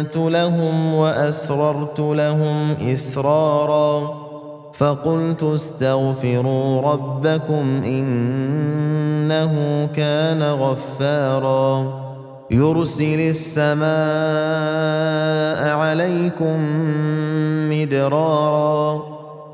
أعلنت لهم وأسررت لهم إسرارا فقلت استغفروا ربكم إنه كان غفارا يرسل السماء عليكم مدرارا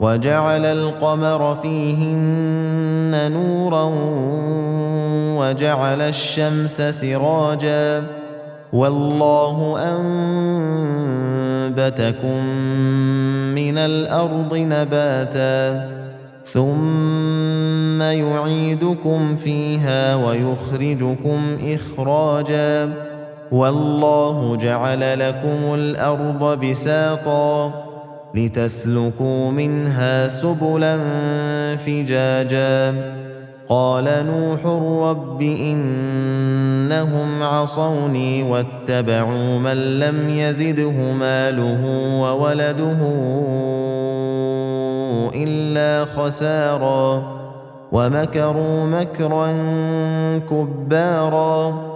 وجعل القمر فيهن نورا وجعل الشمس سراجا والله أنبتكم من الأرض نباتا ثم يعيدكم فيها ويخرجكم إخراجا والله جعل لكم الأرض بساطا لتسلكوا منها سبلا فجاجا. قال نوح رب إنهم عصوني واتبعوا من لم يزده ماله وولده إلا خسارا. ومكروا مكرا كبارا.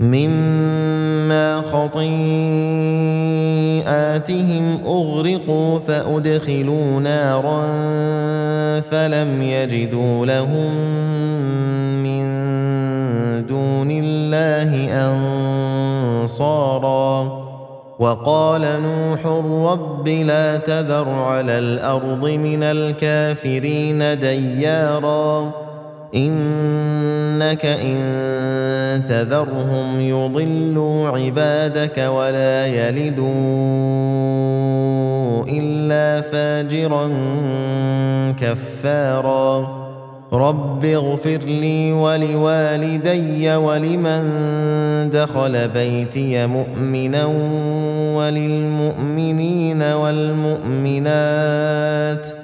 مما خطيئاتهم أغرقوا فأدخلوا نارا فلم يجدوا لهم من دون الله أنصارا. وقال نوح رب لا تذر على الأرض من الكافرين دياراً. إنك إن تذرهم يضلوا عبادك ولا يلدوا إلا فاجرا كفارا. رب اغفر لي ولوالدي ولمن دخل بيتي مؤمنا وللمؤمنين والمؤمنات ۖ.